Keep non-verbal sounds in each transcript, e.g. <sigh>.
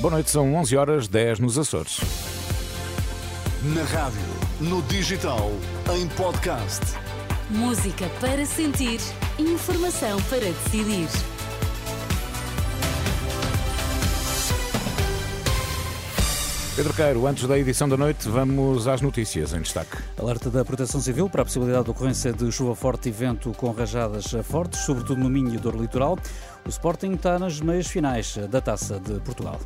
Boa noite, são 11 horas 10 nos Açores. Na rádio, no digital, em podcast. Música para sentir, informação para decidir. Pedro Queiro, antes da edição da noite, vamos às notícias em destaque. Alerta da Proteção Civil para a possibilidade de ocorrência de chuva forte e vento com rajadas fortes, sobretudo no Minho e Dor Litoral. O Sporting está nas meias finais da Taça de Portugal.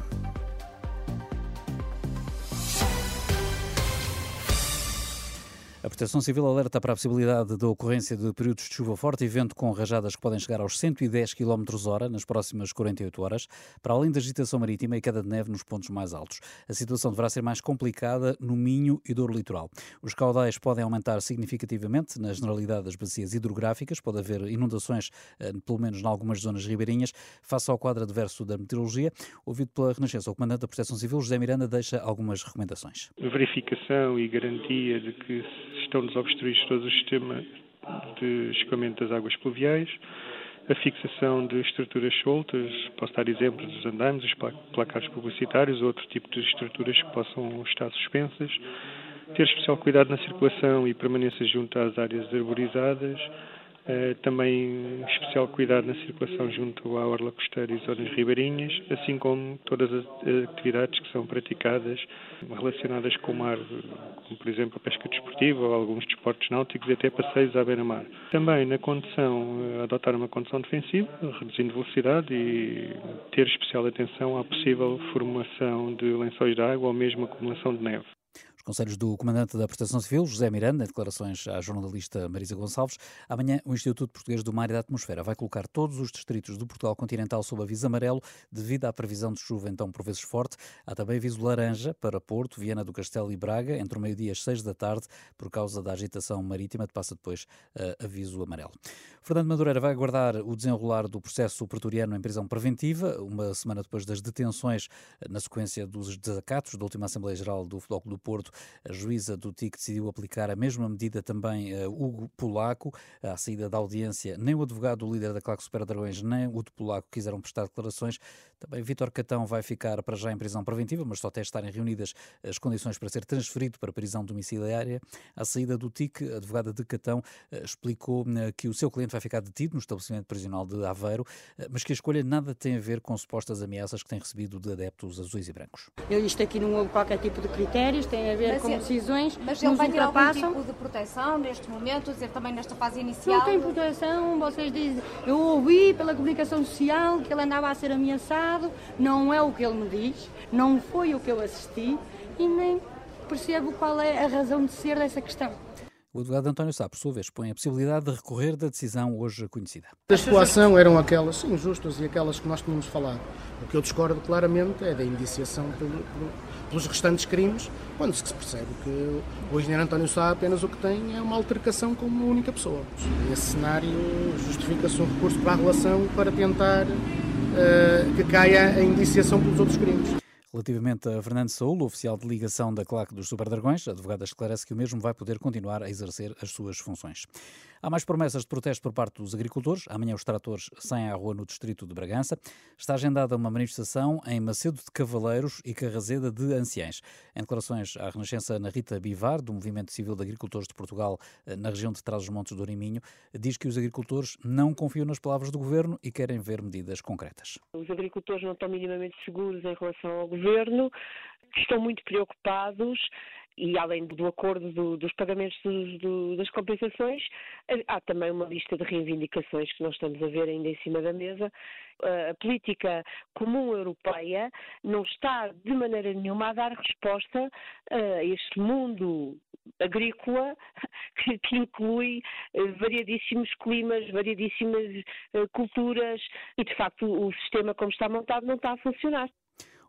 Proteção Civil alerta para a possibilidade da ocorrência de períodos de chuva forte e vento com rajadas que podem chegar aos 110 km hora nas próximas 48 horas, para além da agitação marítima e queda de neve nos pontos mais altos. A situação deverá ser mais complicada no Minho e Douro Litoral. Os caudais podem aumentar significativamente na generalidade das bacias hidrográficas, pode haver inundações, eh, pelo menos em algumas zonas ribeirinhas, face ao quadro adverso da meteorologia. Ouvido pela Renascença, o Comandante da Proteção Civil, José Miranda, deixa algumas recomendações. Verificação e garantia de que estão desobstruídos todo o sistema de escoamento das águas pluviais, a fixação de estruturas soltas, posso dar exemplos dos andames, os placares publicitários, outro tipo de estruturas que possam estar suspensas, ter especial cuidado na circulação e permanência junto às áreas arborizadas, Uh, também especial cuidado na circulação junto à orla costeira e zonas ribeirinhas, assim como todas as atividades que são praticadas relacionadas com o mar, como por exemplo a pesca desportiva ou alguns desportos náuticos e até passeios à beira-mar. Também na condução, uh, adotar uma condução defensiva, reduzindo velocidade e ter especial atenção à possível formação de lençóis de água ou mesmo acumulação de neve. Os conselhos do Comandante da Proteção Civil, José Miranda, em declarações à jornalista Marisa Gonçalves. Amanhã, o Instituto Português do Mar e da Atmosfera vai colocar todos os distritos do Portugal continental sob aviso amarelo devido à previsão de chuva, então por vezes forte. Há também aviso laranja para Porto, Viana do Castelo e Braga, entre o meio-dia e as seis da tarde, por causa da agitação marítima, que passa depois uh, aviso amarelo. Fernando Madureira vai aguardar o desenrolar do processo pretoriano em prisão preventiva, uma semana depois das detenções na sequência dos desacatos da última Assembleia Geral do Futebol do Porto a juíza do TIC decidiu aplicar a mesma medida também a Hugo Polaco. À saída da audiência, nem o advogado, o líder da Claque Super Dragões, nem o de Polaco quiseram prestar declarações. Também Vítor Catão vai ficar para já em prisão preventiva, mas só até estarem reunidas as condições para ser transferido para prisão domiciliária. À saída do TIC, a advogada de Catão eh, explicou eh, que o seu cliente vai ficar detido no estabelecimento prisional de Aveiro, eh, mas que a escolha nada tem a ver com supostas ameaças que tem recebido de adeptos azuis e brancos. Eu isto aqui não houve qualquer tipo de critérios, tem a ver mas com decisões mas ele vai ter algum tipo de proteção neste momento, dizer também nesta fase inicial? Não tem proteção, vocês dizem, eu ouvi pela comunicação social que ele andava a ser ameaçado, não é o que ele me diz, não foi o que eu assisti e nem percebo qual é a razão de ser dessa questão. O advogado António Sá, por sua vez, põe a possibilidade de recorrer da decisão hoje conhecida. As coação eram aquelas injustas e aquelas que nós tínhamos falado. O que eu discordo claramente é da indiciação pelo, pelos restantes crimes, quando se percebe que o engenheiro António Sá apenas o que tem é uma altercação com uma única pessoa. Esse cenário justifica-se um recurso para a relação para tentar uh, que caia a indiciação pelos outros crimes. Relativamente a Fernando Saúl, oficial de ligação da claque dos Superdragões, a advogada esclarece que o mesmo vai poder continuar a exercer as suas funções. Há mais promessas de protesto por parte dos agricultores. Amanhã os tratores saem à rua no distrito de Bragança. Está agendada uma manifestação em Macedo de Cavaleiros e Carrazeda de Anciães. Em declarações à Renascença, Ana Rita Bivar, do Movimento Civil de Agricultores de Portugal, eh, na região de Trás-os-Montes do Oriminho, diz que os agricultores não confiam nas palavras do governo e querem ver medidas concretas. Os agricultores não estão minimamente seguros em relação ao governo, estão muito preocupados e além do acordo do, dos pagamentos do, do, das compensações, há também uma lista de reivindicações que nós estamos a ver ainda em cima da mesa. A política comum europeia não está de maneira nenhuma a dar resposta a este mundo agrícola <laughs> que, que inclui eh, variadíssimos climas, variadíssimas eh, culturas e, de facto, o sistema como está montado não está a funcionar.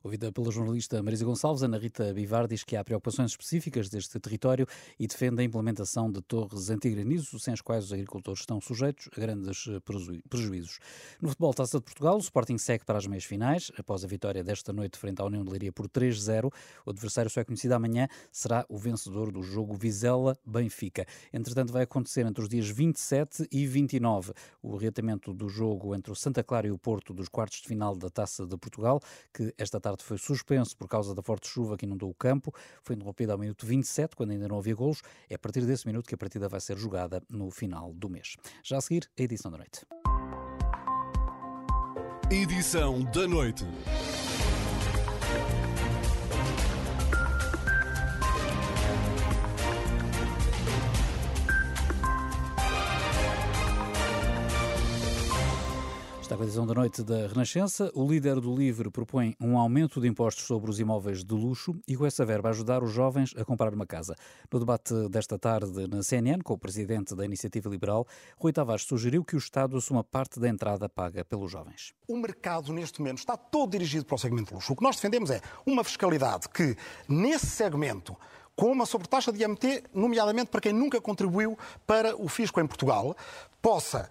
Ouvida pela jornalista Marisa Gonçalves, Ana Rita Bivar diz que há preocupações específicas deste território e defende a implementação de torres antigranizo, sem as quais os agricultores estão sujeitos a grandes eh, prejuízos. No futebol Taça de Portugal, o Sporting segue para as meias finais, após a vitória desta noite frente à União de Leiria por 3-0. O adversário só é conhecido amanhã, será o vencedor do jogo Vizela-Benfica. Entretanto, vai acontecer entre os dias 27 e 29 o reatamento do jogo entre o Santa Clara e o Porto dos quartos de final da Taça de Portugal, que esta tarde tarde foi suspenso por causa da forte chuva que inundou o campo. Foi interrompido ao minuto 27, quando ainda não havia golos. É a partir desse minuto que a partida vai ser jogada no final do mês. Já a seguir, a edição da noite. Edição da noite. Está com a edição da noite da Renascença. O líder do LIVRE propõe um aumento de impostos sobre os imóveis de luxo e com essa verba ajudar os jovens a comprar uma casa. No debate desta tarde na CNN, com o presidente da Iniciativa Liberal, Rui Tavares sugeriu que o Estado assuma parte da entrada paga pelos jovens. O mercado, neste momento, está todo dirigido para o segmento de luxo. O que nós defendemos é uma fiscalidade que, nesse segmento, com uma sobretaxa de IMT, nomeadamente para quem nunca contribuiu para o fisco em Portugal, possa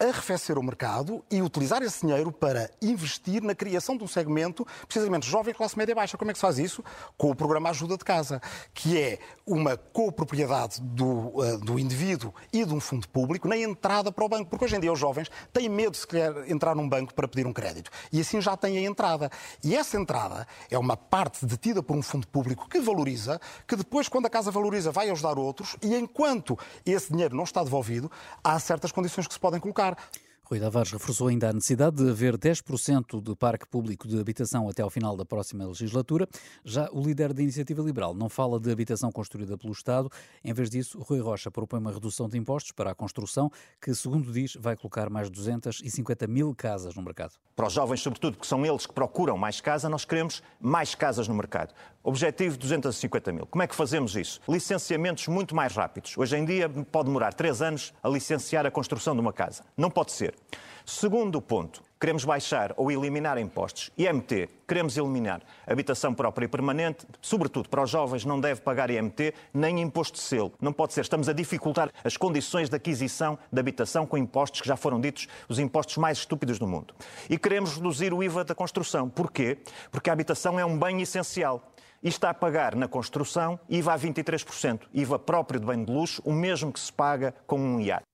arrefecer o mercado e utilizar esse dinheiro para investir na criação de um segmento, precisamente jovem classe média baixa. Como é que se faz isso? Com o programa Ajuda de Casa, que é uma copropriedade do, uh, do indivíduo e de um fundo público na entrada para o banco. Porque hoje em dia os jovens têm medo de se entrar num banco para pedir um crédito. E assim já têm a entrada. E essa entrada é uma parte detida por um fundo público que valoriza, que depois, quando a casa valoriza, vai ajudar outros e enquanto esse dinheiro não está devolvido, há certas condições que se podem colocar. Rui Tavares reforçou ainda a necessidade de haver 10% de parque público de habitação até ao final da próxima legislatura. Já o líder da Iniciativa Liberal não fala de habitação construída pelo Estado. Em vez disso, Rui Rocha propõe uma redução de impostos para a construção, que, segundo diz, vai colocar mais 250 mil casas no mercado. Para os jovens, sobretudo, que são eles que procuram mais casa, nós queremos mais casas no mercado. Objetivo 250 mil. Como é que fazemos isso? Licenciamentos muito mais rápidos. Hoje em dia pode demorar três anos a licenciar a construção de uma casa. Não pode ser. Segundo ponto, queremos baixar ou eliminar impostos. IMT, queremos eliminar habitação própria e permanente, sobretudo para os jovens, não deve pagar IMT nem imposto de selo. Não pode ser. Estamos a dificultar as condições de aquisição de habitação com impostos que já foram ditos os impostos mais estúpidos do mundo. E queremos reduzir o IVA da construção. Porquê? Porque a habitação é um bem essencial e está a pagar na construção IVA a 23%, IVA próprio de bem de luxo, o mesmo que se paga com um iate.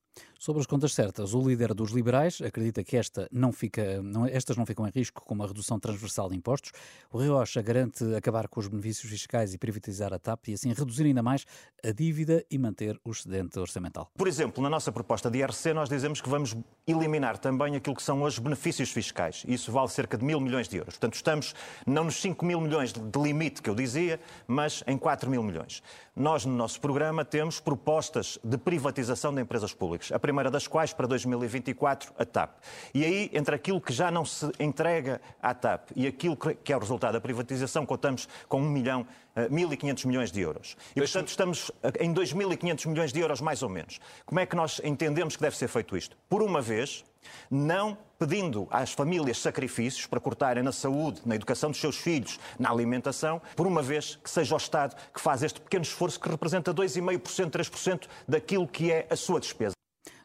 Sobre as contas certas, o líder dos liberais acredita que esta não fica, não, estas não ficam em risco com uma redução transversal de impostos. O Rio Rocha garante acabar com os benefícios fiscais e privatizar a TAP e assim reduzir ainda mais a dívida e manter o excedente orçamental. Por exemplo, na nossa proposta de IRC, nós dizemos que vamos eliminar também aquilo que são os benefícios fiscais. Isso vale cerca de mil milhões de euros. Portanto, estamos não nos 5 mil milhões de limite que eu dizia, mas em 4 mil milhões. Nós, no nosso programa, temos propostas de privatização de empresas públicas. A primeira das quais, para 2024, a TAP. E aí, entre aquilo que já não se entrega à TAP e aquilo que é o resultado da privatização, contamos com 1 milhão, 1.500 milhões de euros. E, portanto, estamos em 2.500 milhões de euros, mais ou menos. Como é que nós entendemos que deve ser feito isto? Por uma vez, não pedindo às famílias sacrifícios para cortarem na saúde, na educação dos seus filhos, na alimentação, por uma vez que seja o Estado que faz este pequeno esforço que representa 2,5%, 3% daquilo que é a sua despesa.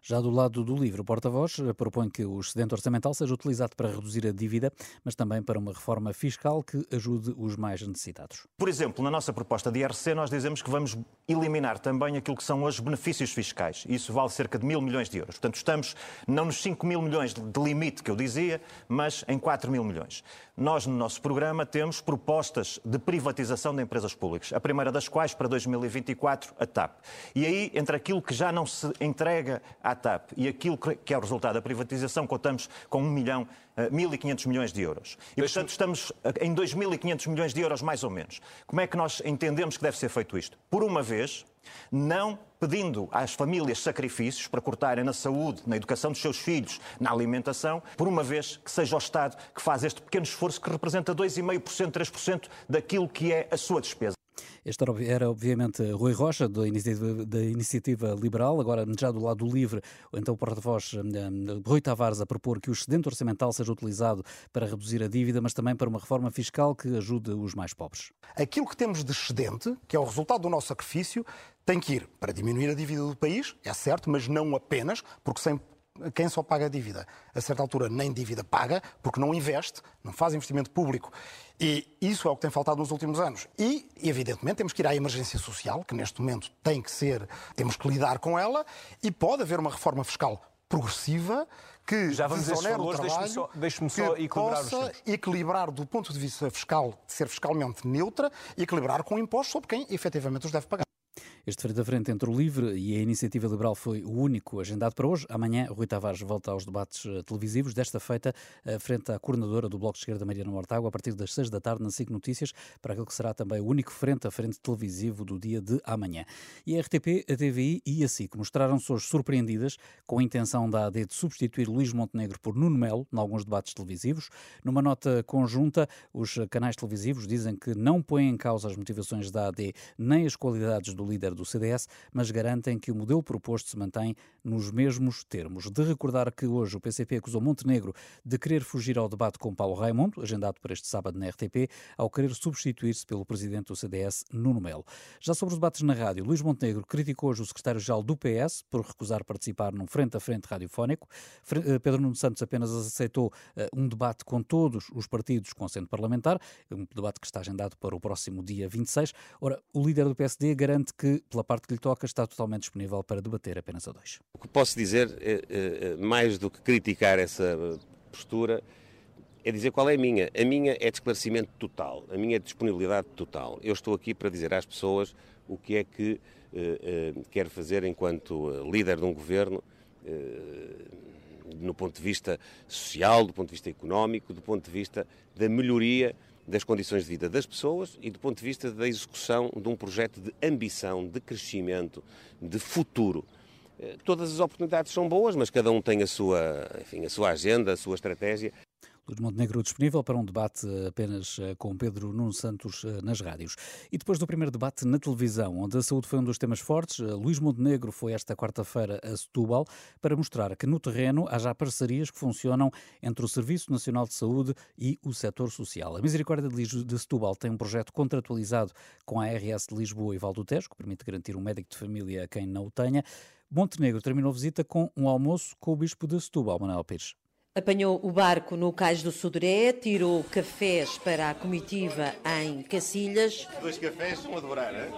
Já do lado do livro, o porta-voz propõe que o excedente orçamental seja utilizado para reduzir a dívida, mas também para uma reforma fiscal que ajude os mais necessitados. Por exemplo, na nossa proposta de IRC, nós dizemos que vamos eliminar também aquilo que são os benefícios fiscais. Isso vale cerca de mil milhões de euros. Portanto, estamos não nos 5 mil milhões de limite que eu dizia, mas em 4 mil milhões. Nós, no nosso programa, temos propostas de privatização de empresas públicas. A primeira das quais, para 2024, a TAP. E aí, entre aquilo que já não se entrega TAP e aquilo que é o resultado da privatização, contamos com 1 milhão, 1.500 milhões de euros. E, portanto, estamos em 2.500 milhões de euros, mais ou menos. Como é que nós entendemos que deve ser feito isto? Por uma vez, não pedindo às famílias sacrifícios para cortarem na saúde, na educação dos seus filhos, na alimentação, por uma vez que seja o Estado que faz este pequeno esforço que representa 2,5%, 3% daquilo que é a sua despesa. Este era, obviamente, Rui Rocha, da iniciativa, da iniciativa, Liberal. Agora, já do lado do LIVRE, então o porta-voz um, Rui Tavares a propor que o excedente orçamental seja utilizado para reduzir a dívida, mas também para uma reforma fiscal que ajude os mais pobres. Aquilo que temos de excedente, que é o resultado do nosso sacrifício, tem que ir para diminuir a dívida do país, é certo, mas não apenas, porque sem quem só paga a dívida, a certa altura nem dívida paga, porque não investe, não faz investimento público. E isso é o que tem faltado nos últimos anos. E, evidentemente, temos que ir à emergência social, que neste momento tem que ser, temos que lidar com ela, e pode haver uma reforma fiscal progressiva que Já vamos desonera o valores, trabalho, só- deixe-me só que equilibrar os possa equilibrar do ponto de vista fiscal, de ser fiscalmente neutra, e equilibrar com impostos sobre quem efetivamente os deve pagar. Este frente a frente entre o LIVRE e a Iniciativa Liberal foi o único agendado para hoje. Amanhã, Rui Tavares volta aos debates eh, televisivos, desta feita, eh, frente à coordenadora do Bloco de Esquerda, Mariana Mortágua, a partir das 6 da tarde na SIC Notícias, para aquele que será também o único frente a frente televisivo do dia de amanhã. E a RTP, a TVI e a SIC mostraram-se hoje surpreendidas com a intenção da AD de substituir Luís Montenegro por Nuno Melo, em alguns debates televisivos. Numa nota conjunta, os canais televisivos dizem que não põem em causa as motivações da AD nem as qualidades do líder do CDS, mas garantem que o modelo proposto se mantém nos mesmos termos. De recordar que hoje o PCP acusou Montenegro de querer fugir ao debate com Paulo Raimundo, agendado para este sábado na RTP, ao querer substituir-se pelo presidente do CDS, Nuno Melo. Já sobre os debates na rádio, Luís Montenegro criticou hoje o secretário-geral do PS por recusar participar num frente-a-frente radiofónico. Fre- eh, Pedro Nuno Santos apenas aceitou eh, um debate com todos os partidos com assento parlamentar, um debate que está agendado para o próximo dia 26. Ora, o líder do PSD garante que, pela parte que lhe toca, está totalmente disponível para debater apenas a dois. O que posso dizer, é, é, mais do que criticar essa postura, é dizer qual é a minha. A minha é de esclarecimento total, a minha é de disponibilidade total. Eu estou aqui para dizer às pessoas o que é que quero fazer enquanto líder de um governo, no ponto de vista social, do ponto de vista económico, do ponto de vista da melhoria das condições de vida das pessoas e do ponto de vista da execução de um projeto de ambição, de crescimento, de futuro. Eh, Todas as oportunidades são boas, mas cada um tem a sua, enfim, a sua agenda, a sua estratégia. Luís Montenegro disponível para um debate apenas eh, com Pedro Nuno Santos eh, nas rádios. E depois do primeiro debate na televisão, onde a saúde foi um dos temas fortes, eh, Luís Montenegro foi esta quarta-feira a Setúbal para mostrar que no terreno há já parcerias que funcionam entre o Serviço Nacional de Saúde e o setor social. A Misericórdia de Setúbal tem um projeto contratualizado com a ARS de Lisboa e Val do Tejo, que permite garantir um médico de família a quem não o tenha. Montenegro terminou a visita com um almoço com o Bispo de Setúbal, Manuel Pires. Apanhou o barco no cais do Sodré, tirou cafés para a comitiva em Cacilhas. Dois cafés vão adorar, hein?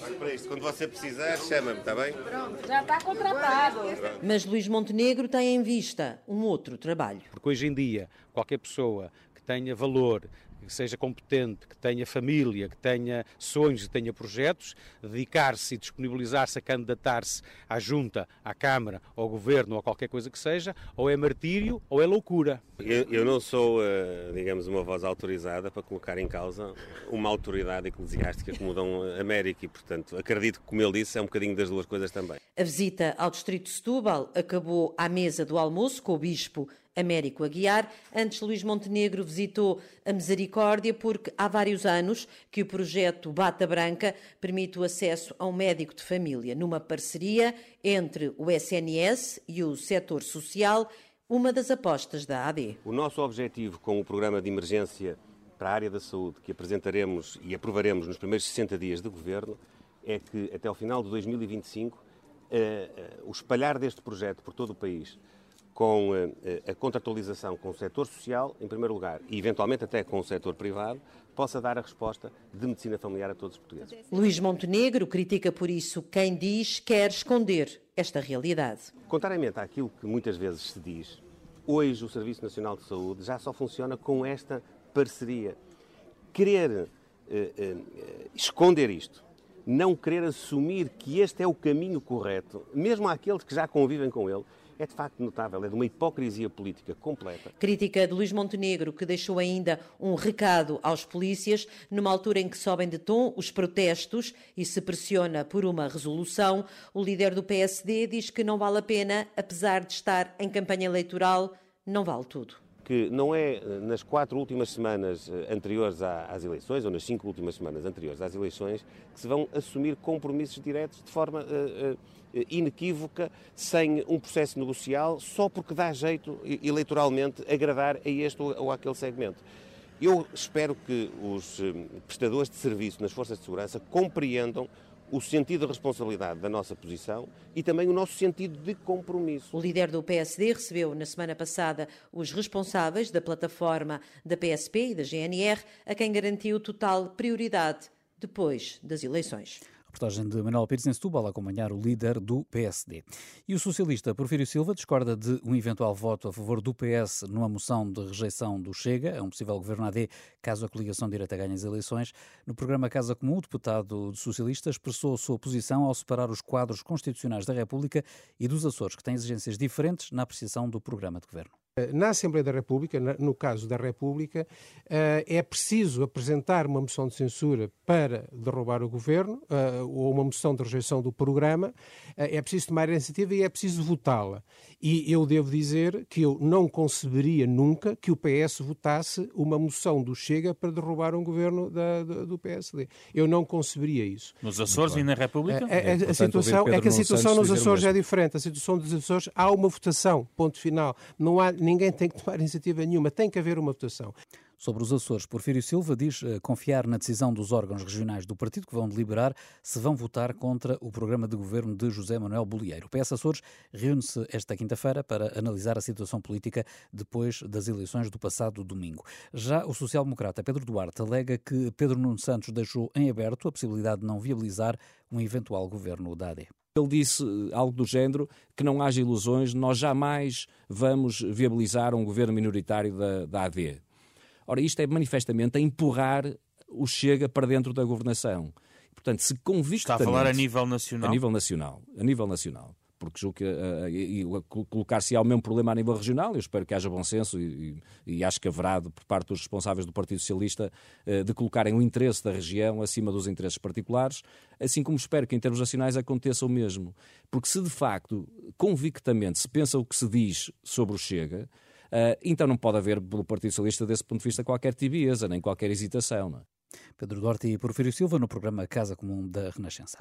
Olha para isto, quando você precisar, chama-me, está bem? Já está contratado. Mas Luís Montenegro tem em vista um outro trabalho. Porque hoje em dia, qualquer pessoa que tenha valor, que seja competente, que tenha família, que tenha sonhos, que tenha projetos, dedicar-se e disponibilizar-se a candidatar-se à junta, à Câmara, ao Governo ou a qualquer coisa que seja, ou é martírio ou é loucura. Eu, eu não sou, eh, digamos, uma voz autorizada para colocar em causa uma autoridade eclesiástica como Dom Américo e, portanto, acredito que, como ele disse, é um bocadinho das duas coisas também. A visita ao Distrito de Setúbal acabou à mesa do almoço com o Bispo Américo Aguiar. Antes, Luís Montenegro visitou a Misericórdia porque há vários anos que o projeto Bata Branca permite o acesso a um médico de família, numa parceria entre o SNS e o setor social, uma das apostas da AD. O nosso objetivo com o programa de emergência para a área da saúde que apresentaremos e aprovaremos nos primeiros 60 dias de governo é que até ao final de 2025 eh, eh, o espalhar deste projeto por todo o país com eh, a contratualização com o setor social, em primeiro lugar, e eventualmente até com o setor privado, possa dar a resposta de medicina familiar a todos os portugueses. Luís Montenegro critica por isso quem diz quer esconder esta realidade. Contrariamente àquilo que muitas vezes se diz, hoje o Serviço Nacional de Saúde já só funciona com esta parceria. Querer eh, eh, esconder isto, não querer assumir que este é o caminho correto, mesmo àqueles que já convivem com ele, é de facto notável, é de uma hipocrisia política completa. Crítica de Luís Montenegro, que deixou ainda um recado aos polícias, numa altura em que sobem de tom os protestos e se pressiona por uma resolução. O líder do PSD diz que não vale a pena, apesar de estar em campanha eleitoral, não vale tudo. Que não é eh, nas quatro últimas semanas eh, anteriores às eleições, ou nas cinco últimas semanas anteriores às eleições, que se vão assumir compromissos diretos de forma eh, eh, inequívoca, sem um processo negocial, só porque dá jeito eleitoralmente agradar a este ou àquele segmento. Eu espero que os prestadores de serviço nas forças de segurança compreendam o sentido de responsabilidade da nossa posição e também o nosso sentido de compromisso. O líder do PSD recebeu na semana passada os responsáveis da plataforma da PSP e da GNR, a quem garantiu total prioridade depois das eleições. Reportagem de Manuel Pires em Setúbal a acompanhar o líder do PSD. E o socialista Porfírio Silva discorda de um eventual voto a favor do PS numa moção de rejeição do Chega, a um possível governo AD, caso a coligação direita ganhe as eleições. No programa Casa Comum, o deputado socialista expressou a sua posição ao separar os quadros constitucionais da República e dos Açores, que têm exigências diferentes na apreciação do programa de governo. Na Assembleia da República, no caso da República, eh, é preciso apresentar uma moção de censura para derrubar o governo eh, ou uma moção de rejeição do programa. Eh, é preciso tomar a iniciativa e é preciso votá-la. E eu devo dizer que eu não conceberia nunca que o PS votasse uma moção do Chega para derrubar um governo da, do PSD. Eu não conceberia isso. Nos Açores claro. e na República? É, é, a situação, é que a situação nos Açores é diferente. A situação dos Açores há uma votação, ponto final. Não há ninguém tem que tomar <laughs> iniciativa nenhuma, tem que haver uma votação. Sobre os Açores, Porfírio Silva diz uh, confiar na decisão dos órgãos regionais do partido que vão deliberar se vão votar contra o programa de governo de José Manuel Bolieiro. O PS Açores reúne-se esta quinta-feira para analisar a situação política depois das eleições do passado domingo. Já o social-democrata Pedro Duarte alega que Pedro Nuno Santos deixou em aberto a possibilidade de não viabilizar um eventual governo da AD. Ele disse eh, algo do género que não haja ilusões, nós jamais vamos viabilizar um governo minoritário da, da AD. Ora, isto é manifestamente a empurrar o Chega para dentro da governação. Portanto, se convictamente... Está a falar a nível nacional? A nível nacional. A nível nacional porque julgo que uh, colocar-se ao mesmo problema a nível regional, eu espero que haja bom senso e, e, e acho que haverá por parte dos responsáveis do Partido Socialista uh, de colocarem o interesse da região acima dos interesses particulares, assim como espero que em termos nacionais aconteça o mesmo. Porque se de facto, convictamente, se pensa o que se diz sobre o Chega, uh, então não pode haver pelo Partido Socialista desse ponto de vista qualquer tibieza, nem qualquer hesitação. Não é? Pedro Duarte e Porfírio Silva no programa Casa Comum da Renascença.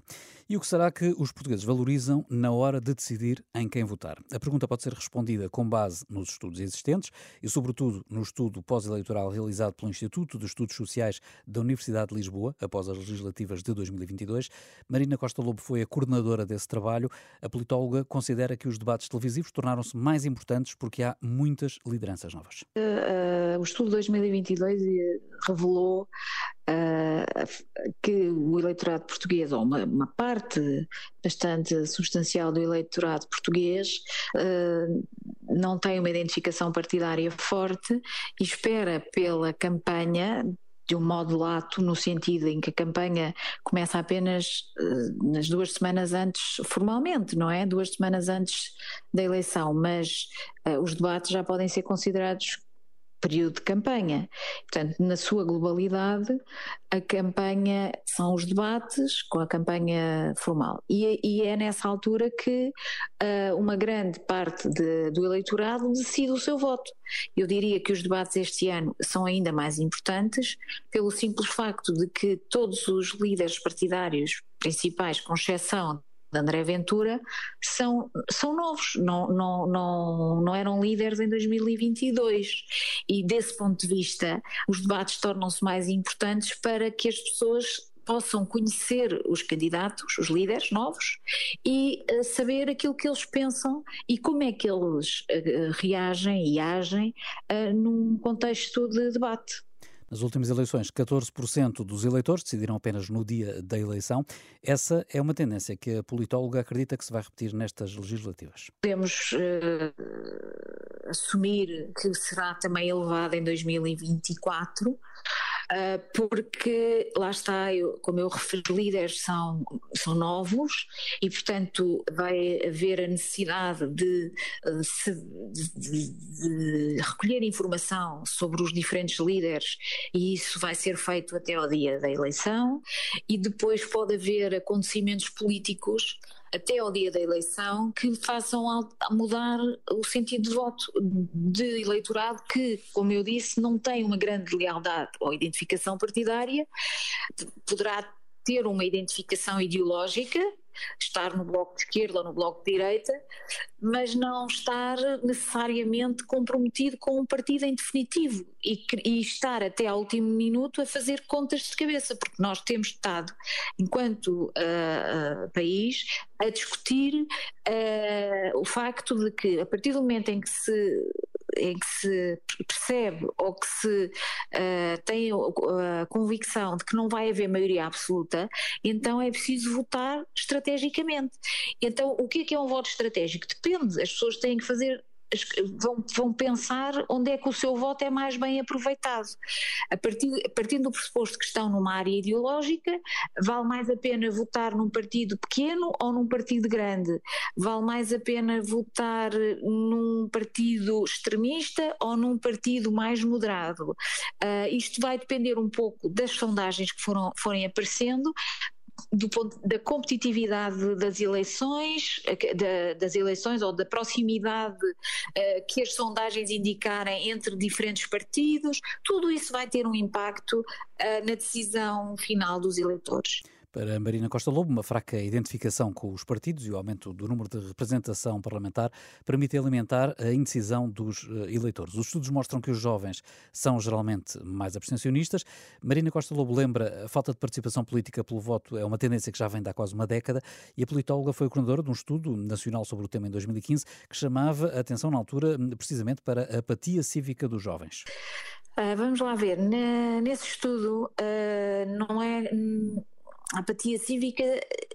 E o que será que os portugueses valorizam na hora de decidir em quem votar? A pergunta pode ser respondida com base nos estudos existentes e, sobretudo, no estudo pós-eleitoral realizado pelo Instituto de Estudos Sociais da Universidade de Lisboa, após as legislativas de 2022. Marina Costa Lobo foi a coordenadora desse trabalho. A politóloga considera que os debates televisivos tornaram-se mais importantes porque há muitas lideranças novas. Uh, uh, o estudo de 2022 revelou uh, que o eleitorado português, ou uma, uma, parte bastante substancial do eleitorado português, uh, não tem uma identificação partidária forte e espera pela campanha de um modo lato, no sentido em que a campanha começa apenas uh, nas duas semanas antes, formalmente, não é? Duas semanas antes da eleição, mas uh, os debates já podem ser considerados período de campanha. Portanto, na sua globalidade, a campanha são os debates com a campanha formal. E, e é nessa altura que uh, uma grande parte de, do eleitorado decide o seu voto. Eu diria que os debates este ano são ainda mais importantes pelo simples facto de que todos os líderes partidários principais, com exceção de André Ventura são, são novos, não, não, não, não eram líderes em 2022. E desse ponto de vista, os debates tornam-se mais importantes para que as pessoas possam conhecer os candidatos, os líderes novos, e uh, saber aquilo que eles pensam e como é que eles uh, reagem e agem uh, num contexto de debate. Nas últimas eleições, 14% dos eleitores decidiram apenas no dia da eleição. Essa é uma tendência que a politóloga acredita que se vai repetir nestas legislativas. Podemos uh, assumir que será também elevada em 2024 ah, porque lá está, eu, como eu referi, os líderes são, são novos e, portanto, vai haver a necessidade de, ah, de, de, de recolher informação sobre os diferentes líderes e isso vai ser feito até ao dia da eleição. E depois pode haver acontecimentos políticos até ao dia da eleição que façam mudar o sentido de voto de eleitorado que, como eu disse, não tem uma grande lealdade ou identificação partidária, poderá ter uma identificação ideológica estar no bloco de esquerda ou no bloco de direita, mas não estar necessariamente comprometido com um partido em definitivo e, e, estar até ao último minuto a fazer contas de cabeça, porque nós temos estado, enquanto uh, uh, país, a discutir uh, o facto de que a partir do momento em que se em que se percebe ou que se uh, tem a convicção de que não vai haver maioria absoluta, então é preciso votar estrategicamente. Então, o que é que é um voto estratégico? Depende, as pessoas têm que fazer vão, vão pensar onde é que o seu voto é mais bem aproveitado. A partir, a partir do pressuposto que estão numa área ideológica, vale mais a pena votar num partido pequeno ou num partido grande? Vale mais a pena votar num partido extremista ou num partido mais moderado? Uh, isto vai depender um pouco das sondagens que foram, forem aparecendo, do ponto da competitividade das eleições, da, das eleições ou da proximidade uh, que as sondagens indicarem entre diferentes partidos, tudo isso vai ter um impacto uh, na decisão final dos eleitores. Para Marina Costa Lobo, uma fraca identificação com os partidos e o aumento do número de representação parlamentar permite alimentar a indecisão dos eh, eleitores. Os estudos mostram que os jovens são geralmente mais abstencionistas. Marina Costa Lobo lembra a falta de participação política pelo voto é uma tendência que já vem de há quase uma década e a politóloga foi coordenadora de um estudo nacional sobre o tema em 2015 que chamava a atenção na altura precisamente para a apatia cívica dos jovens. Uh, vamos lá ver, nesse estudo uh, não é a apatia cívica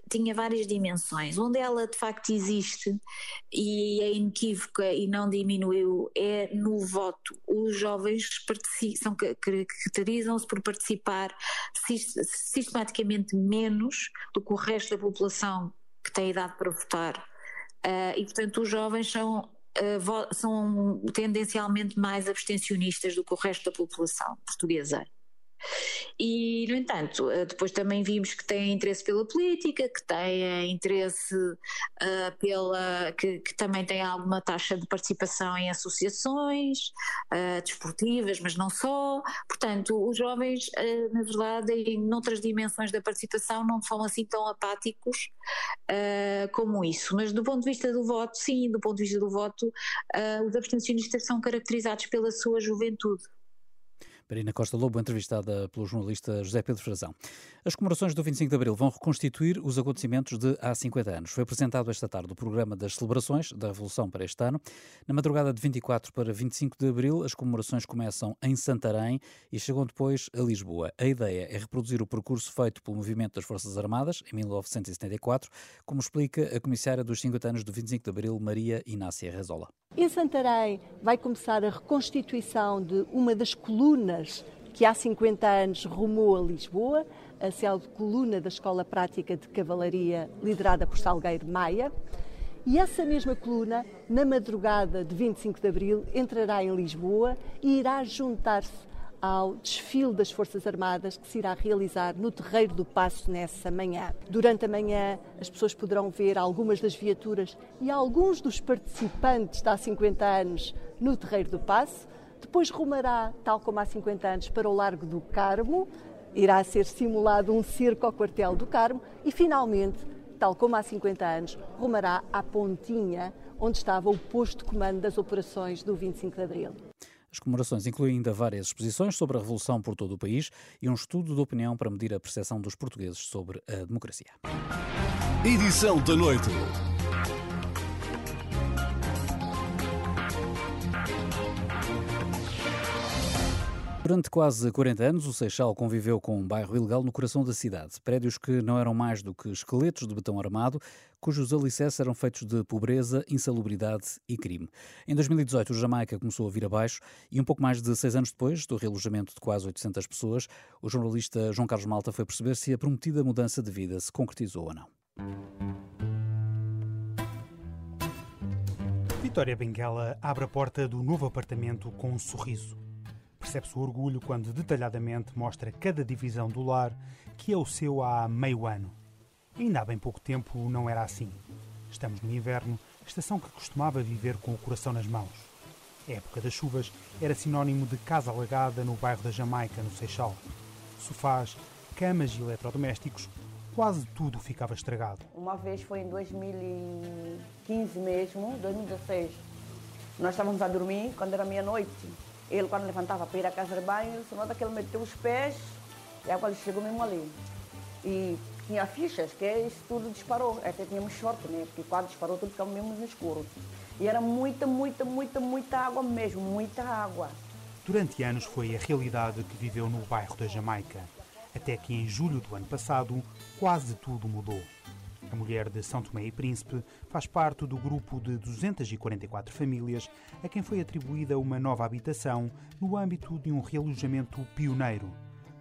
tinha várias dimensões. Onde ela de facto existe e é inequívoca e não diminuiu é no voto. Os jovens são, caracterizam-se por participar sistematicamente menos do que o resto da população que tem idade para votar. Uh, e portanto os jovens são uh, são tendencialmente mais abstencionistas do que o resto da população portuguesa. E, no entanto, eh, depois também vimos que têm interesse pela política, que têm interesse uh, pela. Que, que, também têm alguma taxa de participação em associações uh, desportivas, mas não só. Portanto, os jovens, uh, na verdade, em outras dimensões da participação, não são assim tão apáticos como isso. Mas do ponto de vista do voto, sim, do ponto de vista do voto, os abstencionistas são caracterizados pela sua juventude. Marina Costa Lobo, entrevistada pelo jornalista José Pedro Frazão. As comemorações do 25 de Abril vão reconstituir os acontecimentos de há 50 anos. Foi apresentado esta tarde o programa das celebrações da Revolução para este ano. Na madrugada de 24 para 25 de Abril, as comemorações começam em Santarém e chegam depois a Lisboa. A ideia é reproduzir o percurso feito pelo Movimento das Forças Armadas, em 1974, como explica a comissária dos 50 anos do 25 de Abril, Maria Inácia Rezola. Em Santarém vai começar a reconstituição de uma das colunas que há 50 anos rumou a Lisboa, a célebre coluna da Escola Prática de Cavalaria, liderada por Salgueiro Maia. E essa mesma coluna, na madrugada de 25 de abril, entrará em Lisboa e irá juntar-se ao desfile das Forças Armadas que se irá realizar no Terreiro do Passo nessa manhã. Durante a manhã, as pessoas poderão ver algumas das viaturas e alguns dos participantes de há 50 anos no Terreiro do Passo. Depois rumará, tal como há 50 anos, para o Largo do Carmo. Irá ser simulado um circo ao quartel do Carmo e, finalmente, tal como há 50 anos, rumará à Pontinha, onde estava o posto de comando das operações do 25 de Abril. As comemorações incluem ainda várias exposições sobre a Revolução por todo o país e um estudo de opinião para medir a percepção dos portugueses sobre a democracia. Edição da noite. Durante quase 40 anos, o Seixal conviveu com um bairro ilegal no coração da cidade. Prédios que não eram mais do que esqueletos de betão armado, cujos alicerces eram feitos de pobreza, insalubridade e crime. Em 2018, o Jamaica começou a vir abaixo e um pouco mais de seis anos depois do realojamento de quase 800 pessoas, o jornalista João Carlos Malta foi perceber se a prometida mudança de vida se concretizou ou não. Vitória Benguela abre a porta do novo apartamento com um sorriso. Percebe-se o orgulho quando detalhadamente mostra cada divisão do lar que é o seu há meio ano. ainda há bem pouco tempo não era assim. Estamos no inverno, estação que costumava viver com o coração nas mãos. A época das chuvas era sinónimo de casa alagada no bairro da Jamaica, no Seixal. Sofás, camas e eletrodomésticos, quase tudo ficava estragado. Uma vez foi em 2015 mesmo, 2016. Nós estávamos a dormir quando era meia-noite ele, quando levantava para ir à casa de banho, se nota que ele meteu os pés e a água chegou mesmo ali. E tinha fichas, que isso tudo disparou. Até tínhamos sorte, né? Porque quando disparou tudo ficava mesmo no escuro. E era muita, muita, muita, muita água mesmo, muita água. Durante anos foi a realidade que viveu no bairro da Jamaica, até que em julho do ano passado quase tudo mudou. A mulher de São Tomé e Príncipe faz parte do grupo de 244 famílias a quem foi atribuída uma nova habitação no âmbito de um realojamento pioneiro,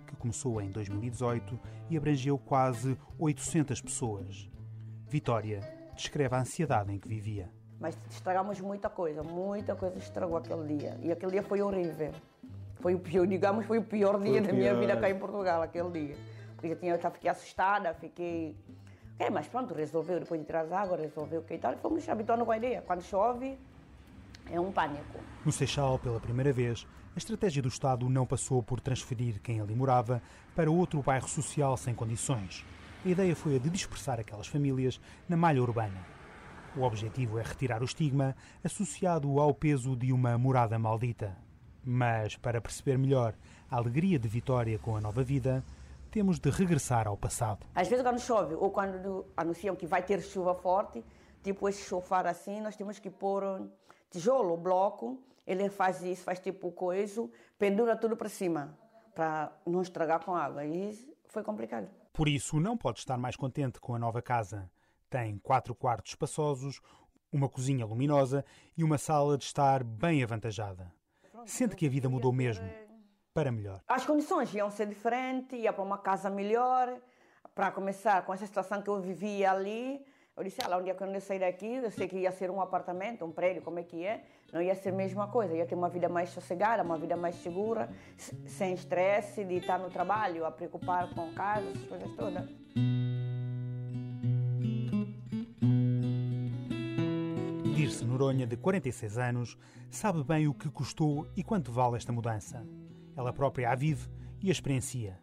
que começou em 2018 e abrangeu quase 800 pessoas. Vitória descreve a ansiedade em que vivia. Mas estragamos muita coisa, muita coisa estragou aquele dia. E aquele dia foi horrível. Foi o pior, digamos, foi o pior dia foi da pior. minha vida cá em Portugal, aquele dia. Porque eu, tinha, eu fiquei assustada, fiquei é, mas pronto, resolveu, depois de tirar as águas, resolveu o que e tal, e fomos com a ideia. Quando chove, é um pânico. No Seixal, pela primeira vez, a estratégia do Estado não passou por transferir quem ali morava para outro bairro social sem condições. A ideia foi a de dispersar aquelas famílias na malha urbana. O objetivo é retirar o estigma associado ao peso de uma morada maldita. Mas, para perceber melhor a alegria de Vitória com a nova vida, temos de regressar ao passado. Às vezes quando chove ou quando anunciam que vai ter chuva forte, tipo esse chofar assim, nós temos que pôr tijolo, bloco, ele faz isso, faz tipo coisa, pendura tudo para cima, para não estragar com água. E foi complicado. Por isso, não pode estar mais contente com a nova casa. Tem quatro quartos espaçosos, uma cozinha luminosa e uma sala de estar bem avantajada. Sente que a vida mudou mesmo para melhor. As condições iam ser diferentes, ia para uma casa melhor. Para começar, com essa situação que eu vivia ali, eu disse, ah, um dia quando eu sair daqui, eu sei que ia ser um apartamento, um prédio, como é que é, não ia ser a mesma coisa, ia ter uma vida mais sossegada, uma vida mais segura, sem estresse de estar no trabalho, a preocupar com casa, essas coisas todas. Dirce Noronha, de 46 anos, sabe bem o que custou e quanto vale esta mudança ela própria a vive e a experiencia.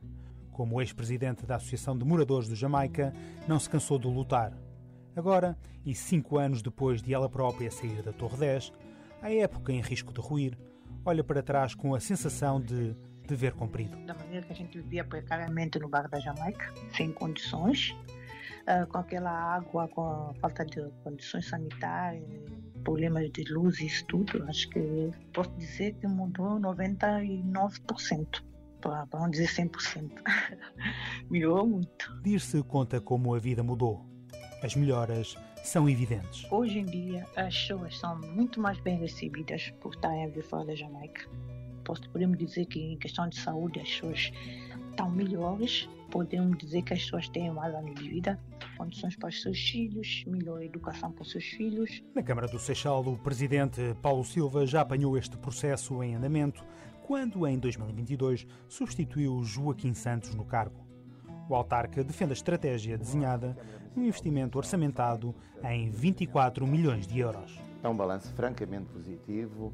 Como ex-presidente da Associação de Moradores do Jamaica, não se cansou de lutar. Agora, e cinco anos depois de ela própria sair da Torre 10, a época em risco de ruir, olha para trás com a sensação de dever cumprido. Da maneira que a gente vivia precariamente no bar da Jamaica, sem condições, ah, com aquela água, com a falta de condições sanitárias, problemas de luz e tudo, acho que posso dizer que mudou 99%. Para não dizer 100%. <laughs> Melhorou muito. Dir-se conta como a vida mudou. As melhoras são evidentes. Hoje em dia, as pessoas são muito mais bem recebidas por estarem a viver fora da Jamaica. Posso, podemos dizer que em questão de saúde as pessoas estão melhores podemos dizer que as pessoas têm mais anos de vida, condições para os seus filhos, melhor educação para os seus filhos. Na Câmara do Seixal, o presidente Paulo Silva já apanhou este processo em andamento quando, em 2022, substituiu Joaquim Santos no cargo. O autarca defende a estratégia desenhada num investimento orçamentado em 24 milhões de euros. É um balanço francamente positivo.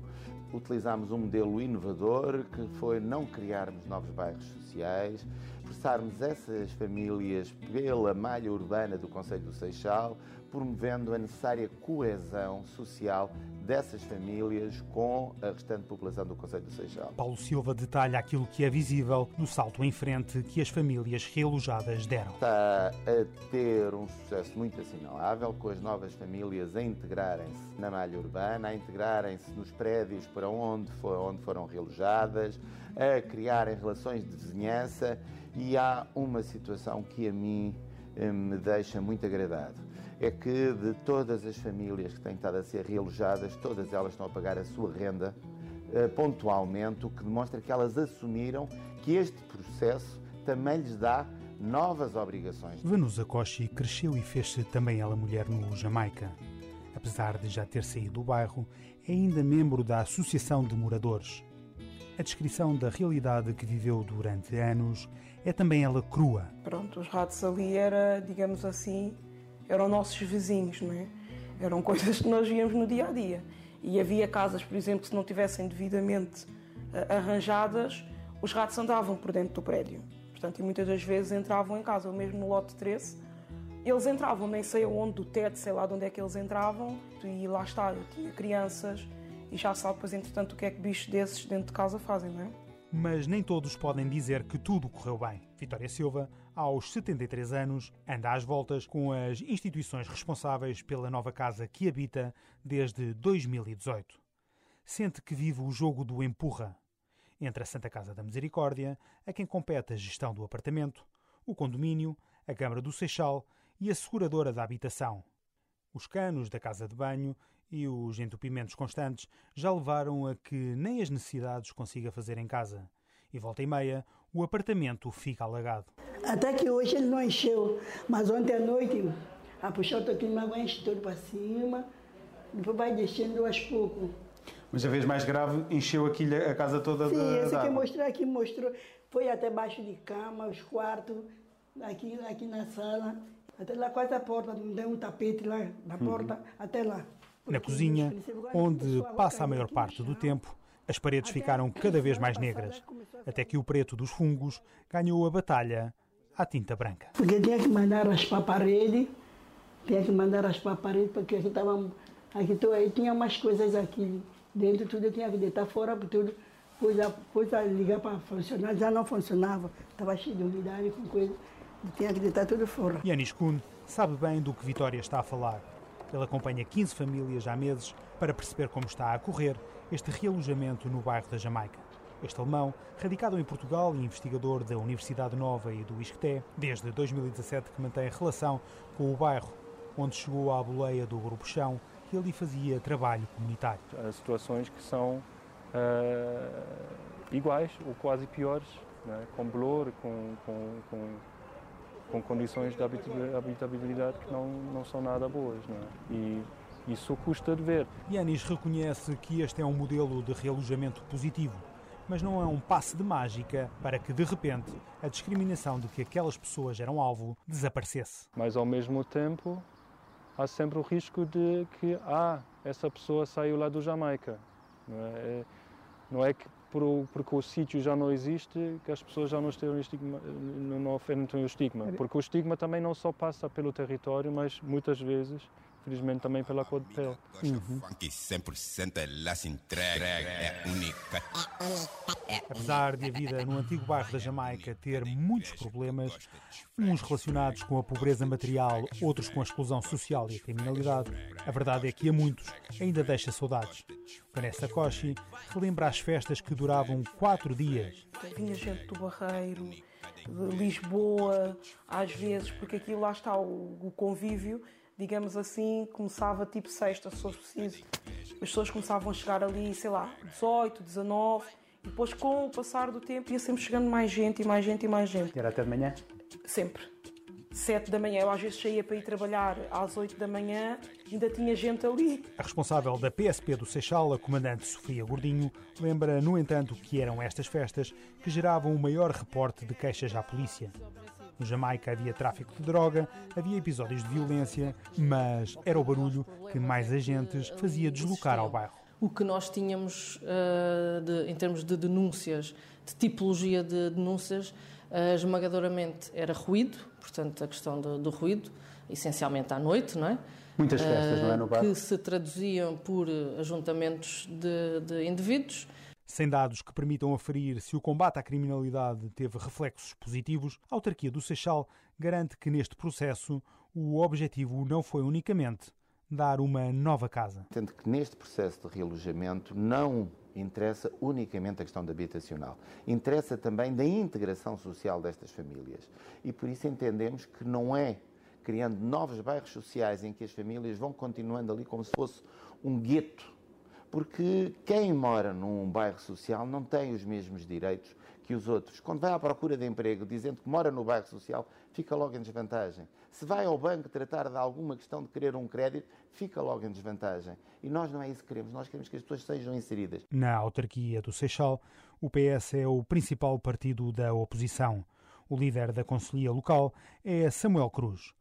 Utilizámos um modelo inovador que foi não criarmos novos bairros sociais, expressarmos essas famílias pela malha urbana do Conselho do Seixal, promovendo a necessária coesão social dessas famílias com a restante população do Conselho do Seixal. Paulo Silva detalha aquilo que é visível no salto em frente que as famílias realojadas deram. Está a ter um sucesso muito assinalável, com as novas famílias a integrarem-se na malha urbana, a integrarem-se nos prédios para onde, for, onde foram realojadas, a criarem relações de vizinhança e há uma situação que a mim eh, me deixa muito agradado é que de todas as famílias que têm estado a ser realojadas, todas elas estão a pagar a sua renda uh, pontualmente, o que demonstra que elas assumiram que este processo também lhes dá novas obrigações. Vanusa Koshi cresceu e fez-se também ela mulher no Jamaica. Apesar de já ter saído do bairro, é ainda membro da Associação de Moradores. A descrição da realidade que viveu durante anos é também ela crua. Pronto, os ratos ali era, digamos assim, eram nossos vizinhos, não é? Eram coisas que nós víamos no dia a dia. E havia casas, por exemplo, que se não tivessem devidamente uh, arranjadas, os ratos andavam por dentro do prédio. Portanto, e muitas das vezes entravam em casa, ou mesmo no lote 13, eles entravam, nem sei onde, do teto, sei lá de onde é que eles entravam, e lá está, eu tinha crianças, e já sabe, pois, entretanto, o que é que bichos desses dentro de casa fazem, não é? Mas nem todos podem dizer que tudo correu bem. Vitória Silva, aos 73 anos, anda às voltas com as instituições responsáveis pela nova casa que habita desde 2018. Sente que vive o jogo do empurra entre a Santa Casa da Misericórdia, a quem compete a gestão do apartamento, o condomínio, a Câmara do Seixal e a seguradora da habitação. Os canos da casa de banho e os entupimentos constantes já levaram a que nem as necessidades consiga fazer em casa. E volta e meia, o apartamento fica alagado. Até que hoje ele não encheu, mas ontem à noite a puxar o toquinho água enche tudo para cima, depois vai descendo aos poucos. Mas a vez mais grave, encheu aqui a casa toda Sim, de, esse que mostrou aqui mostrou, foi até baixo de cama, os quartos, aqui, aqui na sala, até lá quase a porta, tem um tapete lá da porta, uhum. até lá. Na cozinha, onde passa a maior parte do tempo, as paredes ficaram cada vez mais negras, até que o preto dos fungos ganhou a batalha à tinta branca. Porque tinha que mandar raspar a parede, tinha que mandar raspar a parede, porque aqui estava. Aqui tinha umas coisas aqui dentro, tudo eu tinha que deitar fora, tudo. Coisa, coisa ligar para funcionar, já não funcionava, estava cheio de umidade com coisa, tinha que deitar tudo fora. Yanis Kuhn sabe bem do que Vitória está a falar. Ele acompanha 15 famílias há meses para perceber como está a correr este realojamento no bairro da Jamaica. Este alemão, radicado em Portugal e investigador da Universidade Nova e do ISCTE, desde 2017 que mantém relação com o bairro, onde chegou à boleia do Grupo Chão e ali fazia trabalho comunitário. Há situações que são uh, iguais ou quase piores, é? com bolor, com, com, com com condições de habitabilidade que não, não são nada boas. Não é? E isso custa de ver. Yanis reconhece que este é um modelo de realojamento positivo, mas não é um passe de mágica para que, de repente, a discriminação de que aquelas pessoas eram alvo desaparecesse. Mas, ao mesmo tempo, há sempre o risco de que, ah, essa pessoa saiu lá do Jamaica. Não é, é não é que porque o sítio já não existe, que as pessoas já não, estão estigma, não, não o estigma. Porque o estigma também não só passa pelo território, mas muitas vezes felizmente também pela cor de pele. Uhum. Apesar de a vida no antigo bairro da Jamaica ter muitos problemas, uns relacionados com a pobreza material, outros com a exclusão social e a criminalidade, a verdade é que a muitos ainda deixa saudades. Vanessa Koshi relembra as festas que duravam quatro dias. Vinha gente do Barreiro, Lisboa, às vezes, porque aqui lá está o, o convívio digamos assim, começava tipo sexta, se fosse preciso. As pessoas começavam a chegar ali, sei lá, 18, 19, e depois com o passar do tempo ia sempre chegando mais gente e mais gente e mais gente. E era até de manhã? Sempre. 7 da manhã, eu às vezes saía para ir trabalhar às 8 da manhã, ainda tinha gente ali. A responsável da PSP do Seixal, a comandante Sofia Gordinho, lembra, no entanto, que eram estas festas que geravam o maior reporte de queixas à polícia. No Jamaica havia tráfico de droga, havia episódios de violência, mas era o barulho que mais agentes fazia deslocar ao bairro. O que nós tínhamos uh, de, em termos de denúncias, de tipologia de denúncias, uh, esmagadoramente era ruído, portanto, a questão do, do ruído, essencialmente à noite, não é? Muitas festas, uh, não é? No bar? Que se traduziam por ajuntamentos de, de indivíduos sem dados que permitam aferir se o combate à criminalidade teve reflexos positivos, a autarquia do Seixal garante que neste processo o objetivo não foi unicamente dar uma nova casa. Tanto que neste processo de realojamento não interessa unicamente a questão da habitacional, interessa também da integração social destas famílias. E por isso entendemos que não é criando novos bairros sociais em que as famílias vão continuando ali como se fosse um gueto porque quem mora num bairro social não tem os mesmos direitos que os outros. Quando vai à procura de emprego dizendo que mora no bairro social, fica logo em desvantagem. Se vai ao banco tratar de alguma questão de querer um crédito, fica logo em desvantagem. E nós não é isso que queremos, nós queremos que as pessoas sejam inseridas. Na autarquia do Seixal, o PS é o principal partido da oposição. O líder da Conselhia Local é Samuel Cruz.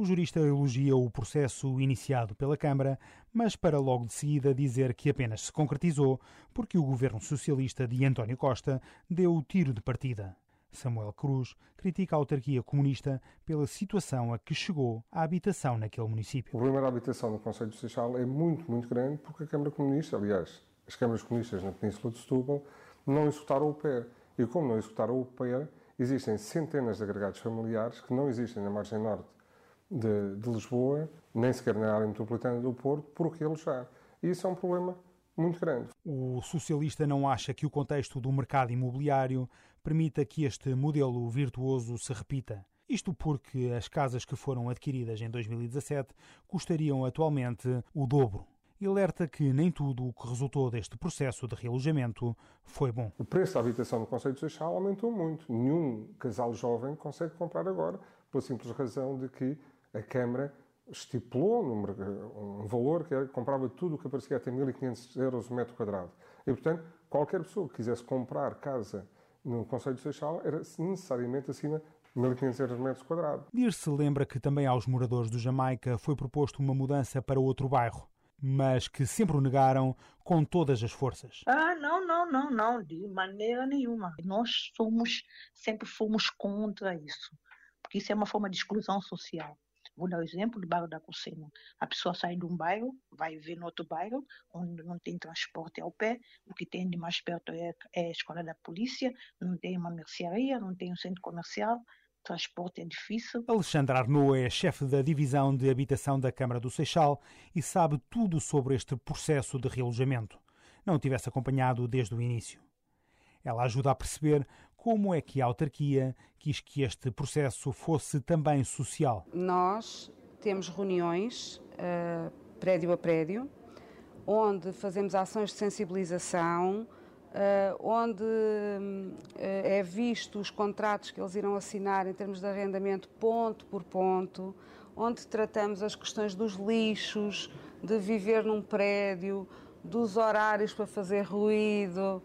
O jurista elogia o processo iniciado pela Câmara, mas para logo de seguida dizer que apenas se concretizou porque o governo socialista de António Costa deu o tiro de partida. Samuel Cruz critica a autarquia comunista pela situação a que chegou a habitação naquele município. O problema da habitação no Conselho de Seixal é muito, muito grande porque a Câmara Comunista, aliás, as câmaras comunistas na Península de Setúbal, não insultaram o pé. E como não executaram o PEA, existem centenas de agregados familiares que não existem na margem norte de, de Lisboa, nem sequer na área metropolitana do Porto, por realojar. E isso é um problema muito grande. O socialista não acha que o contexto do mercado imobiliário permita que este modelo virtuoso se repita. Isto porque as casas que foram adquiridas em 2017 custariam atualmente o dobro. E alerta que nem tudo o que resultou deste processo de realojamento foi bom. O preço da habitação no Conselho de Seixal aumentou muito. Nenhum casal jovem consegue comprar agora, pela simples razão de que a Câmara estipulou um valor que era, comprava tudo o que aparecia até 1.500 euros o metro quadrado. E, portanto, qualquer pessoa que quisesse comprar casa no Conselho de Seixal era necessariamente acima de 1.500 euros metro quadrado. Dir-se lembra que também aos moradores do Jamaica foi proposto uma mudança para outro bairro, mas que sempre o negaram com todas as forças. Ah, não, não, não, não, de maneira nenhuma. Nós somos, sempre fomos contra isso, porque isso é uma forma de exclusão social. Vou dar o exemplo do bairro da Cocina. A pessoa sai de um bairro, vai ver no outro bairro, onde não tem transporte ao pé, o que tem de mais perto é, é a escola da polícia, não tem uma mercearia, não tem um centro comercial, transporte é difícil. Alexandre Arnaud é chefe da divisão de habitação da Câmara do Seixal e sabe tudo sobre este processo de realojamento. Não o tivesse acompanhado desde o início. Ela ajuda a perceber como é que a autarquia quis que este processo fosse também social. Nós temos reuniões uh, prédio a prédio, onde fazemos ações de sensibilização, uh, onde uh, é visto os contratos que eles irão assinar em termos de arrendamento ponto por ponto, onde tratamos as questões dos lixos, de viver num prédio, dos horários para fazer ruído,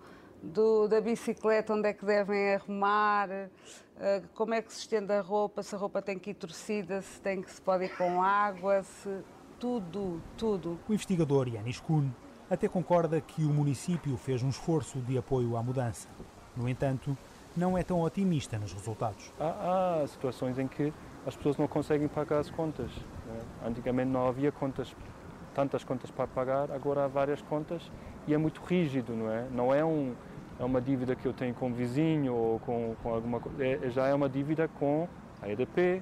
do, da bicicleta, onde é que devem arrumar, uh, como é que se estende a roupa, se a roupa tem que ir torcida, se tem que se pode ir com água, se tudo, tudo. O investigador Yanis Kuhn até concorda que o município fez um esforço de apoio à mudança. No entanto, não é tão otimista nos resultados. Há, há situações em que as pessoas não conseguem pagar as contas. Né? Antigamente não havia contas, tantas contas para pagar, agora há várias contas e é muito rígido, não é? Não é um é uma dívida que eu tenho com o vizinho ou com, com alguma coisa, é, já é uma dívida com a EDP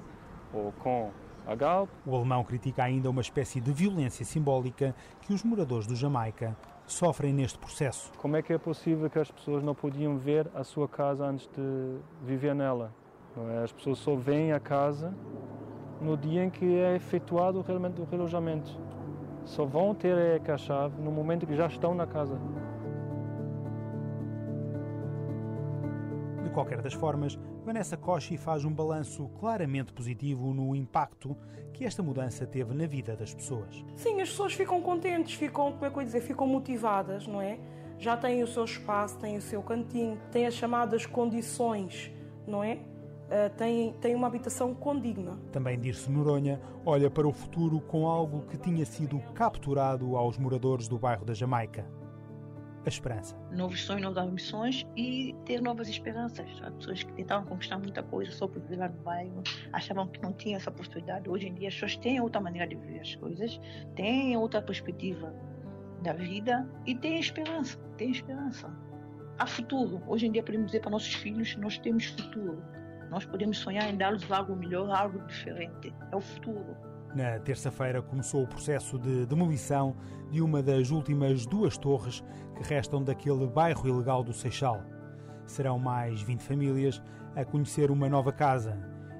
ou com a Galp. O alemão critica ainda uma espécie de violência simbólica que os moradores do Jamaica sofrem neste processo. Como é que é possível que as pessoas não podiam ver a sua casa antes de viver nela? É? As pessoas só veem a casa no dia em que é efetuado realmente o relojamento. Só vão ter a chave no momento que já estão na casa. Qualquer das formas, Vanessa Koshi faz um balanço claramente positivo no impacto que esta mudança teve na vida das pessoas. Sim, as pessoas ficam contentes, ficam, como é que eu dizer, ficam motivadas, não é? Já têm o seu espaço, têm o seu cantinho, têm as chamadas condições, não é? Uh, têm, têm uma habitação condigna. Também Dirce Noronha olha para o futuro com algo que tinha sido capturado aos moradores do bairro da Jamaica a esperança. Novos sonhos, novas ambições e ter novas esperanças. Há pessoas que tentavam conquistar muita coisa só por viver no bairro, achavam que não tinha essa possibilidade. Hoje em dia as pessoas têm outra maneira de ver as coisas, têm outra perspectiva da vida e têm esperança, têm esperança. Há futuro. Hoje em dia podemos dizer para nossos filhos, nós temos futuro. Nós podemos sonhar em dar-lhes algo melhor, algo diferente. É o futuro. Na terça-feira começou o processo de demolição de uma das últimas duas torres que restam daquele bairro ilegal do Seixal. Serão mais 20 famílias a conhecer uma nova casa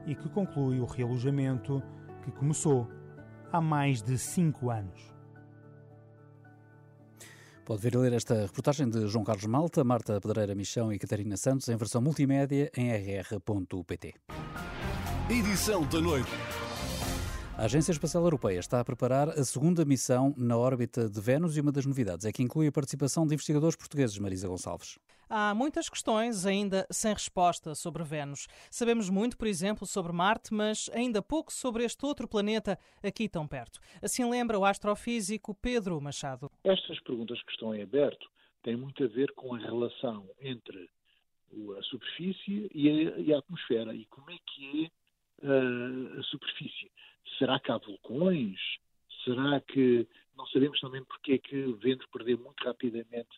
e que conclui o realojamento que começou há mais de cinco anos. Pode ver e ler esta reportagem de João Carlos Malta, Marta Pedreira Michão e Catarina Santos em versão multimédia em rr.pt. Edição da noite. A Agência Espacial Europeia está a preparar a segunda missão na órbita de Vênus e uma das novidades é que inclui a participação de investigadores portugueses, Marisa Gonçalves. Há muitas questões ainda sem resposta sobre Vênus. Sabemos muito, por exemplo, sobre Marte, mas ainda pouco sobre este outro planeta aqui tão perto. Assim lembra o astrofísico Pedro Machado. Estas perguntas que estão em aberto têm muito a ver com a relação entre a superfície e a, atmosfera e como é que é uh, a superfície. Será que há vulcões? Será que não sabemos também porque é que Vênus perdeu muito rapidamente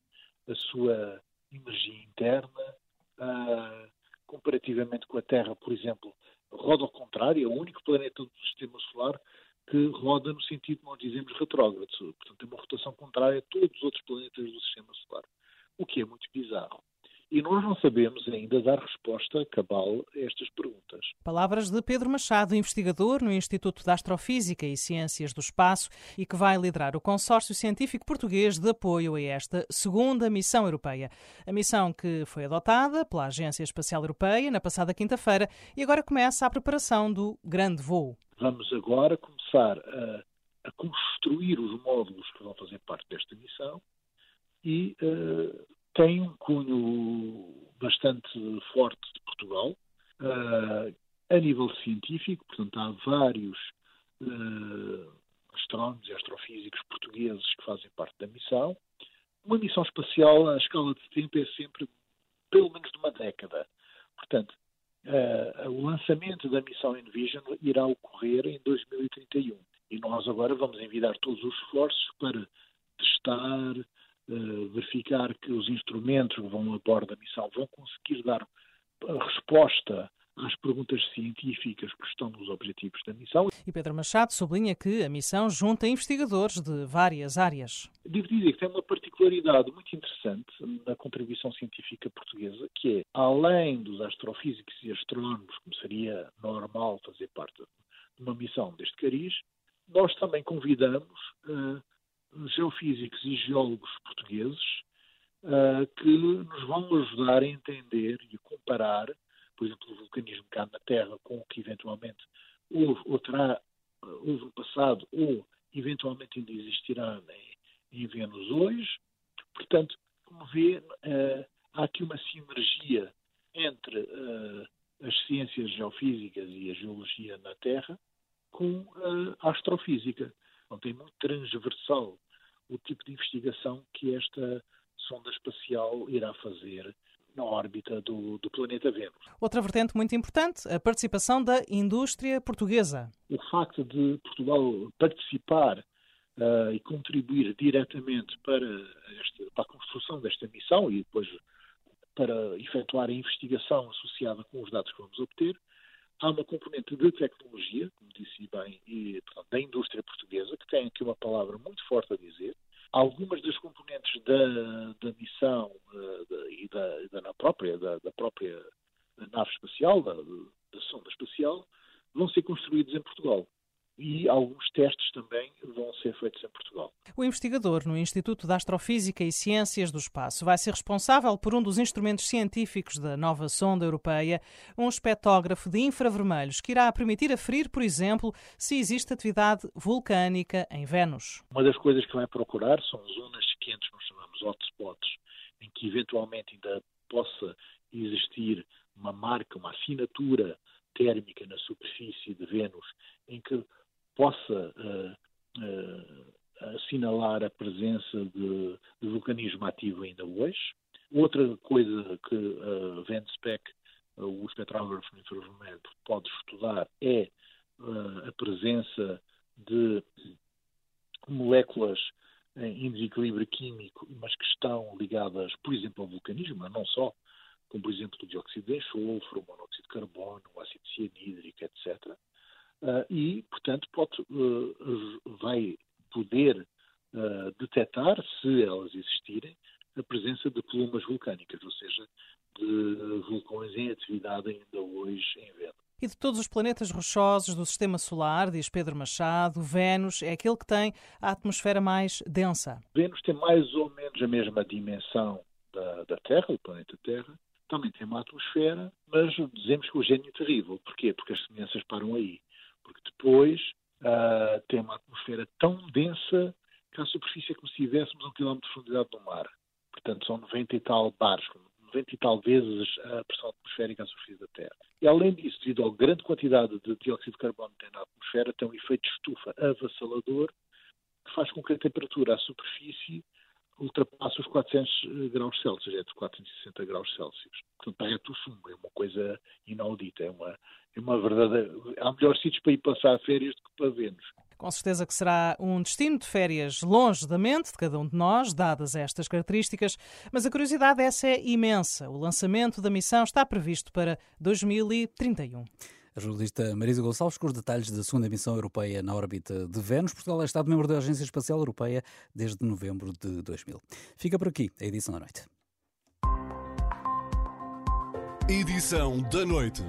a sua energia interna? uh, comparativamente com a Terra, por exemplo, roda ao contrário, é o único planeta do sistema solar que roda no sentido que nós dizemos retrógrado, portanto tem uma rotação contrária a todos os outros planetas do sistema solar, o que é muito bizarro. E nós não sabemos ainda dar resposta cabal a estas perguntas. Palavras de Pedro Machado, investigador no Instituto de Astrofísica e Ciências do Espaço e que vai liderar o consórcio científico português de apoio a esta segunda missão europeia. A missão que foi adotada pela Agência Espacial Europeia na passada quinta-feira e agora começa a preparação do grande voo. Vamos agora começar a, a construir os módulos que vão fazer parte desta missão e uh, tem um cunho bastante forte de Portugal, uh, a nível científico, portanto, há vários uh, astrónomos e astrofísicos portugueses que fazem parte da missão. Uma missão espacial, a escala de tempo é sempre pelo menos de uma década. Portanto, uh, o lançamento da missão Envision irá ocorrer em 2031. E nós agora vamos envidar todos os esforços para testar, uh, verificar que os instrumentos que vão a bordo da missão vão conseguir dar resposta às perguntas científicas que estão nos objetivos da missão. E Pedro Machado sublinha que a missão junta investigadores de várias áreas. Devo dizer que tem uma particularidade muito interessante na contribuição científica portuguesa, que é, além dos astrofísicos e astrónomos, como seria normal fazer parte de uma missão deste cariz, nós também convidamos uh, geofísicos e geólogos portugueses uh, que nos vão ajudar a entender e a comparar, por exemplo, o vulcanismo cá na Terra com o que eventualmente houve ou terá, houve no passado ou eventualmente ainda existirá em, em Vênus hoje. Portanto, como vê, uh, há aqui uma sinergia entre uh, as ciências geofísicas e a geologia na Terra com a astrofísica. Então tem muito transversal o tipo de investigação que esta sonda espacial irá fazer na órbita do, do, planeta Vênus. Outra vertente muito importante, a participação da indústria portuguesa. O facto de Portugal participar uh, e contribuir diretamente para, esta, para a construção desta missão e depois para efetuar a investigação associada com os dados que vamos obter, há uma componente de tecnologia, como disse bem, e, portanto, da indústria portuguesa, que tem aqui uma palavra muito forte a dizer. Algumas das componentes da, da missão uh, da, e da, da, própria, da, da, própria nave espacial, da, da sonda espacial, vão ser construídas em Portugal e alguns testes também vão ser feitos em Portugal. O investigador no Instituto de Astrofísica e Ciências do Espaço vai ser responsável por um dos instrumentos científicos da nova sonda europeia, um espetógrafo de infravermelhos que irá permitir aferir, por exemplo, se existe atividade vulcânica em Vênus. Uma das coisas que vai procurar são zonas quentes, nós chamamos hotspots, em que eventualmente ainda possa existir uma marca, uma assinatura térmica na superfície de Vênus, em que possa uh, uh, assinalar a presença de, de, vulcanismo ativo ainda hoje. Outra coisa que uh, Venspec, o espectrógrafo infravermelho, pode estudar é a presença de moléculas em desequilíbrio químico, mas que estão ligadas, por exemplo, ao vulcanismo, mas não só, como por exemplo o dióxido de enxofre, o monóxido de carbono, o ácido cianídrico, etc. Uh, e, portanto, pode, uh, vai poder uh, detectar, se elas existirem, a presença de plumas vulcânicas, ou seja, de vulcões em atividade ainda hoje em Vênus. E de todos os planetas rochosos do sistema solar, diz Pedro Machado, Vênus é aquele que tem a atmosfera mais densa. Vênus tem mais ou menos a mesma dimensão da, da Terra, do planeta Terra, também tem uma atmosfera, mas dizemos que o gênio é terrível. Porquê? Porque as semelhanças param aí porque depois uh, tem uma atmosfera tão densa que a superfície é como se estivéssemos a um quilómetro de profundidade do mar. Portanto, são 90 e tal bares, 90 e tal vezes a pressão atmosférica à superfície da Terra. E além disso, devido à grande quantidade de dióxido de carbono que tem na atmosfera, tem um efeito de estufa avassalador que faz com que a temperatura à superfície ultrapasse os 400 graus Celsius, é de 460 graus Celsius. Portanto, derrete o chumbo, é uma coisa inaudita, é uma, uma verdadeira. Há melhores sítios para ir passar férias do que para Vênus. Com certeza que será um destino de férias longe da mente de cada um de nós, dadas estas características, mas a curiosidade essa é imensa. O lançamento da missão está previsto para 2031. A jornalista Marisa Gonçalves com os detalhes da segunda missão europeia na órbita de Vênus. Portugal é Estado membro da Agência Espacial Europeia desde novembro de 2000. Fica por aqui a edição da noite. Edição da noite.